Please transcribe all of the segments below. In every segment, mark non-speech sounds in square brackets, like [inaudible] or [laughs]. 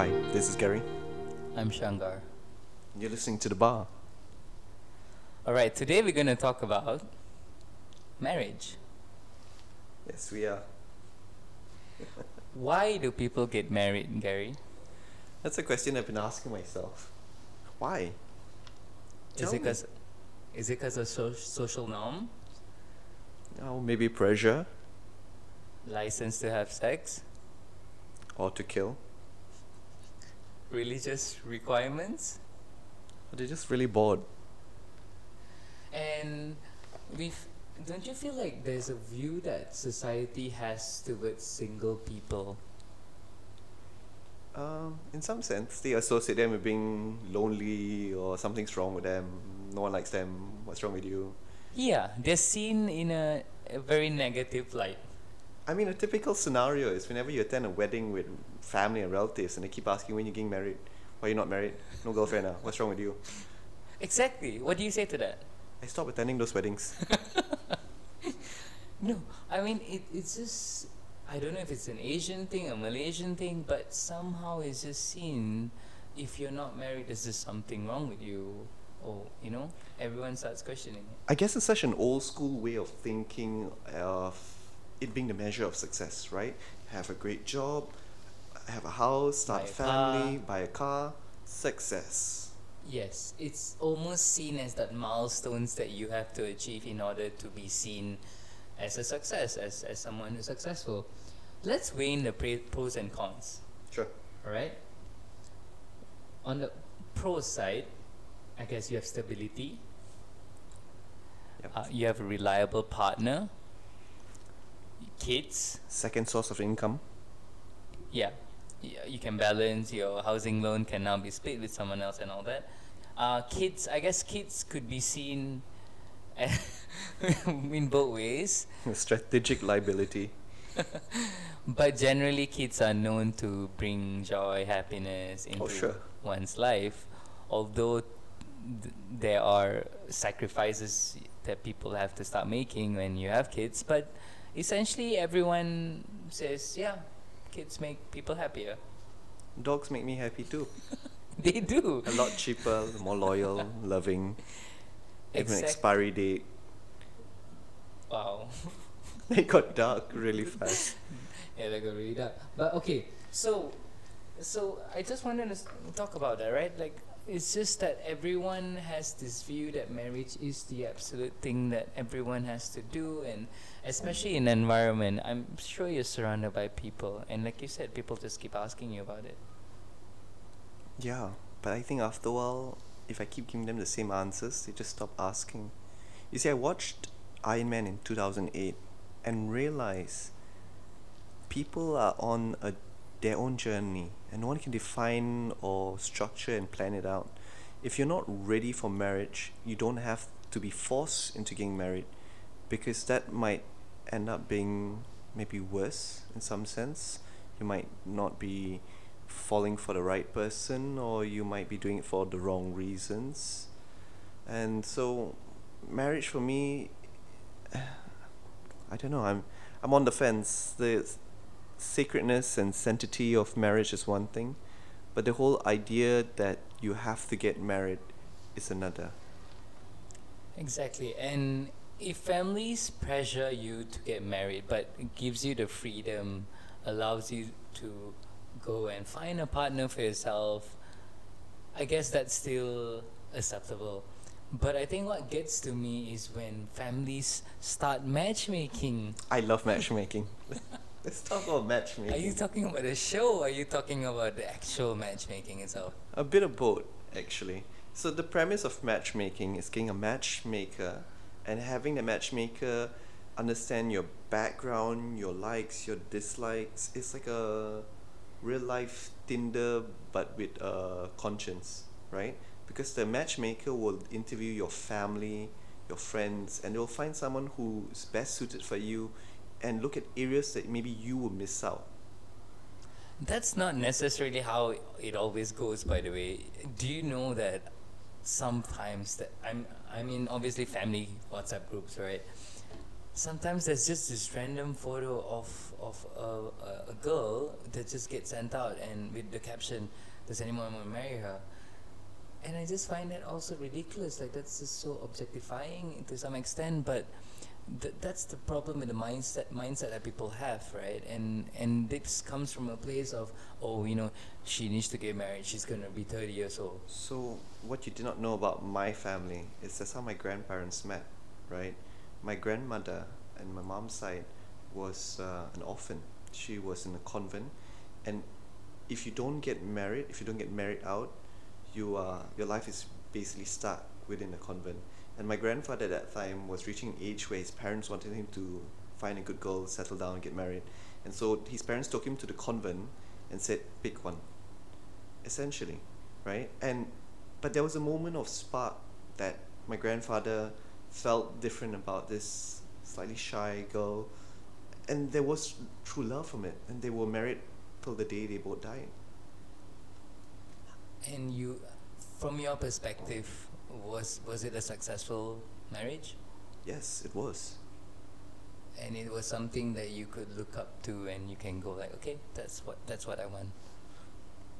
Hi, this is Gary. I'm Shanggar. You're listening to The Bar. Alright, today we're going to talk about marriage. Yes, we are. Why do people get married, Gary? That's a question I've been asking myself. Why? Is Tell it me. because is it because of so- social norm, Oh, maybe pressure license to have sex, or to kill. Religious requirements, Or they're just really bored. and we don't you feel like there's a view that society has towards single people? Um, in some sense, they associate them with being lonely or something's wrong with them. No one likes them. What's wrong with you? Yeah, they're seen in a, a very negative light. I mean, a typical scenario is whenever you attend a wedding with family and relatives and they keep asking when you're getting married. Why are you not married? No girlfriend, now. What's wrong with you? Exactly. What do you say to that? I stop attending those weddings. [laughs] No, I mean it. It's just I don't know if it's an Asian thing, a Malaysian thing, but somehow it's just seen. If you're not married, is there something wrong with you? Or you know, everyone starts questioning it. I guess it's such an old school way of thinking of it being the measure of success, right? Have a great job, have a house, start Buy a family, buy a car, success. Yes, it's almost seen as that milestones that you have to achieve in order to be seen as a success, as as someone who's successful. Let's weigh in the pros and cons. Sure. All right. On the pro side, I guess you have stability. Yep. Uh, you have a reliable partner. Kids, Second source of income. yeah, you can balance your housing loan can now be split with someone else and all that. Uh, kids, I guess kids could be seen [laughs] in both ways, Strategic liability. [laughs] but generally kids are known to bring joy, happiness into Oh, sure. one's life. Although th- there are sacrifices that people have to start making when you have kids, but essentially everyone says, yeah, kids make people happier. Dogs make me happy too. [laughs] They do. A lot cheaper, more loyal, loving. Exact- expiry date. Wow. [laughs] they got dark really fast. yeah, they got really dark. But okay, so so I just wanted to talk about that, right? Like it's just that everyone has this view that marriage is the absolute thing that everyone has to do and especially in environment I'm sure you're surrounded by people and like you said, people just keep asking you about it. Yeah, but I think after a while, if I keep giving them the same answers, they just stop asking. You see, I watched Iron Man in 2008 and realized people are on a their own journey and no one can define or structure and plan it out. If you're not ready for marriage, you don't have to be forced into getting married because that might end up being maybe worse in some sense. You might not be falling for the right person or you might be doing it for the wrong reasons. And so marriage for me [sighs] I don't know, I'm I'm on the fence. The sacredness and sanctity of marriage is one thing, but the whole idea that you have to get married is another. Exactly. And if families pressure you to get married but gives you the freedom, allows you to go and find a partner for yourself, I guess that's still acceptable. But I think what gets to me is when families start matchmaking. I love matchmaking. [laughs] [laughs] Let's talk about matchmaking. Are you talking about the show or are you talking about the actual matchmaking itself? A bit of both, actually. So the premise of matchmaking is getting a matchmaker and having the matchmaker understand your background, your likes, your dislikes. It's like a real life Tinder but with a conscience, right? Because the matchmaker will interview your family, your friends, and they'll find someone who's best suited for you and look at areas that maybe you will miss out. That's not necessarily how it always goes, by the way. Do you know that sometimes that I'm I mean obviously family WhatsApp groups, right? sometimes there's just this random photo of of a, a, girl that just gets sent out and with the caption does anyone want to marry her and i just find that also ridiculous like that's just so objectifying to some extent but th- that's the problem with the mindset mindset that people have right and and this comes from a place of oh you know she needs to get married she's to be 30 years old So, what you did not know about my family is that's how my grandparents met, right? My grandmother and my mom's side was uh, an orphan. She was in a convent, and if you don't get married, if you don't get married out, you uh, your life is basically stuck within the convent. And my grandfather at that time was reaching age where his parents wanted him to find a good girl, settle down, get married. And so his parents took him to the convent and said, "Pick one." Essentially, right? And but there was a moment of spark that my grandfather felt different about this slightly shy girl, and there was true love from it, and they were married till the day they both died. and you from your perspective was was it a successful marriage Yes, it was. and it was something that you could look up to and you can go like okay that's what that's what i want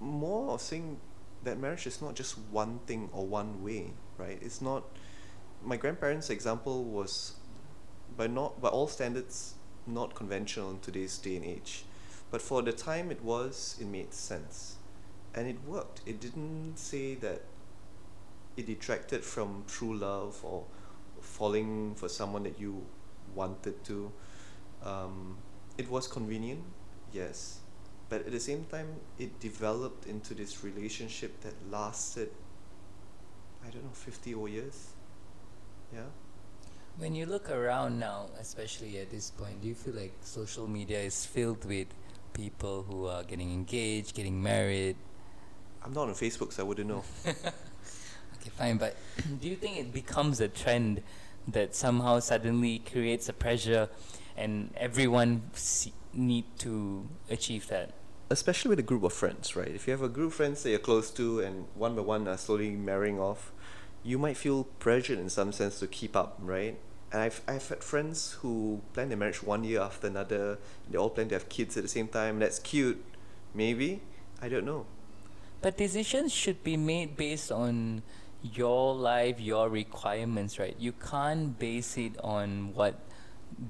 More of saying that marriage is not just one thing or one way, right? It's not. My grandparents' example was, by not by all standards, not conventional in today's day and age, but for the time it was, it made sense, and it worked. It didn't say that it detracted from true love or falling for someone that you wanted to. Um, it was convenient, yes, but at the same time, it developed into this relationship that lasted. I don't know, fifty or years. Yeah. when you look around now especially at this point do you feel like social media is filled with people who are getting engaged getting married I'm not on Facebook, so I wouldn't know. [laughs] okay fine but do you think it becomes a trend that somehow suddenly creates a pressure and everyone se- need to achieve that especially with a group of friends, right? If you have a group of friends that you're close to and one by one are slowly marrying off, you might feel pressured in some sense to keep up, right? And I've, I've had friends who plan their marriage one year after another. They all plan to have kids at the same time. That's cute. Maybe. I don't know. But decisions should be made based on your life, your requirements, right? You can't base it on what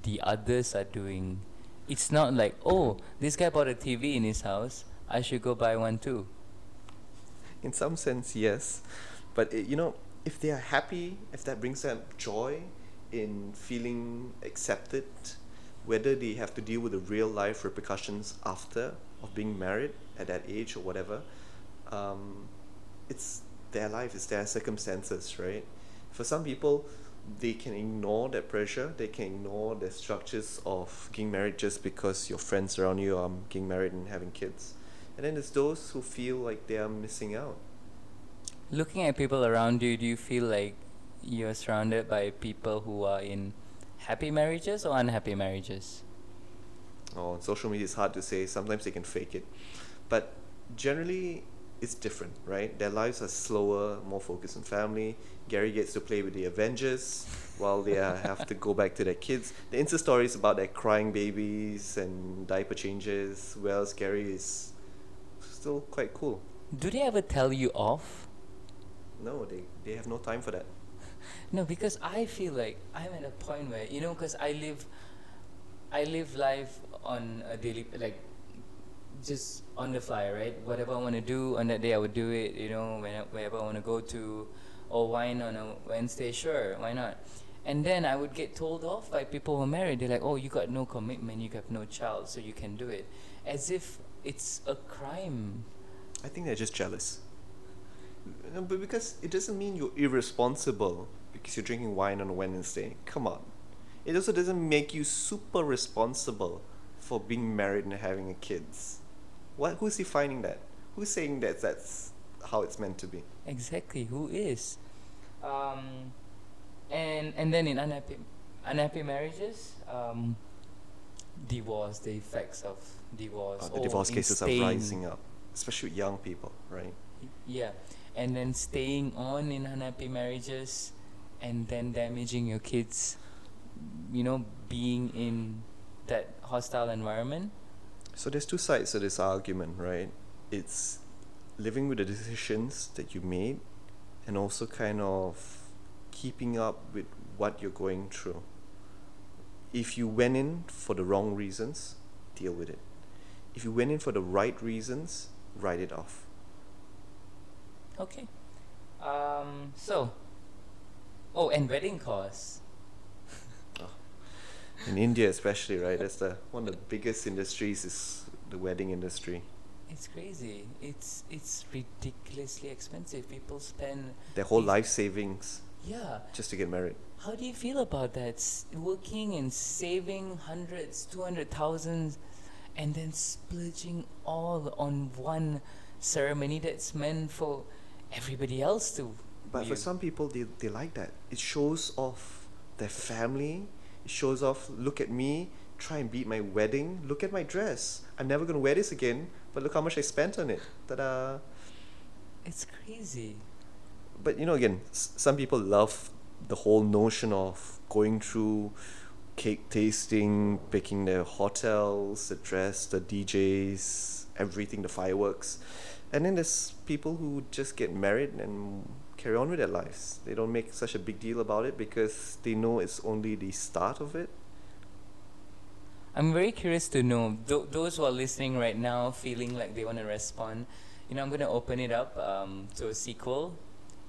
the others are doing. It's not like, oh, this guy bought a TV in his house, I should go buy one too. In some sense, yes. But, it, you know, if they are happy, if that brings them joy in feeling accepted, whether they have to deal with the real life repercussions after of being married at that age or whatever, um, it's their life, it's their circumstances, right? For some people, they can ignore that pressure, they can ignore the structures of getting married just because your friends around you are getting married and having kids. And then there's those who feel like they are missing out. Looking at people around you, do you feel like you're surrounded by people who are in happy marriages or unhappy marriages? or on social media it's hard to say sometimes they can fake it but generally it's different right? Their lives are slower more focused on family. Gary gets to play with the avengers while they uh, have to go back to their kids. The insta stories about their crying babies and diaper changes whereas gary is still quite cool. Do they ever tell you off? no they, they have no time for that. No, because I feel like I'm at a point where you know, because I live, I live life on a daily like, just on the fly, right? Whatever I want to do on that day, I would do it. You know, when wherever I want to go to, or wine on a Wednesday, sure, why not? And then I would get told off by people who are married. They're like, "Oh, you got no commitment, you have no child, so you can do it," as if it's a crime. I think they're just jealous. No, but because it doesn't mean you're irresponsible because you're drinking wine on a Wednesday. Come on. It also doesn't make you super responsible for being married and having kids. What? Who's defining that? Who's saying that that's how it's meant to be? Exactly. Who is? Um, and and then in unhappy unhappy marriages, um, divorce, the effects of divorce. Uh, the divorce in cases are rising up, especially with young people, right? Yeah, and then staying on in unhappy marriages, and then damaging your kids. You know, being in that hostile environment? So there's two sides to this argument, right? It's living with the decisions that you made and also kind of keeping up with what you're going through. If you went in for the wrong reasons, deal with it. If you went in for the right reasons, write it off. Okay. Um, so, oh, and wedding costs. In India, especially, right? That's the one of the biggest industries is the wedding industry. It's crazy. It's it's ridiculously expensive. People spend Their whole life savings yeah. just to get married. How do you feel about that? S- working and saving hundreds, two hundred thousands, and then splurging all on one ceremony that's meant for everybody else to. But for some people, they, they like that. It shows off their family. Shows off, look at me, try and beat my wedding. Look at my dress. I'm never going to wear this again, but look how much I spent on it. Ta-da. It's crazy. But you know, again, s- some people love the whole notion of going through cake tasting, picking the hotels, the dress, the DJs, everything, the fireworks. And then there's people who just get married and carry on with their lives. They don't make such a big deal about it because they know it's only the start of it. I'm very curious to know th- those who are listening right now, feeling like they want to respond. You know, I'm going to open it up um, to a sequel.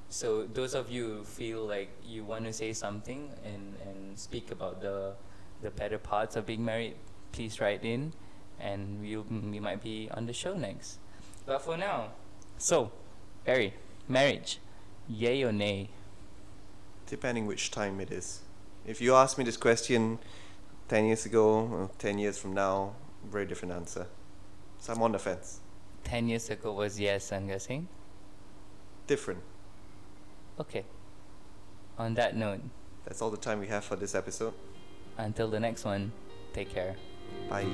So those of you who feel like you want to say something and, and speak about the the better parts of being married, please write in, and we'll we might be on the show next. But for now, so Barry, marriage, yay or nay? depending which time it is. If you asked me this question 10 years ago, or 10 years from now, very different answer. So I'm on the fence. Ten years ago was yes, I'm guessing. Different. Okay. On that note, That's all the time we have for this episode. until the next one, take care. Bye.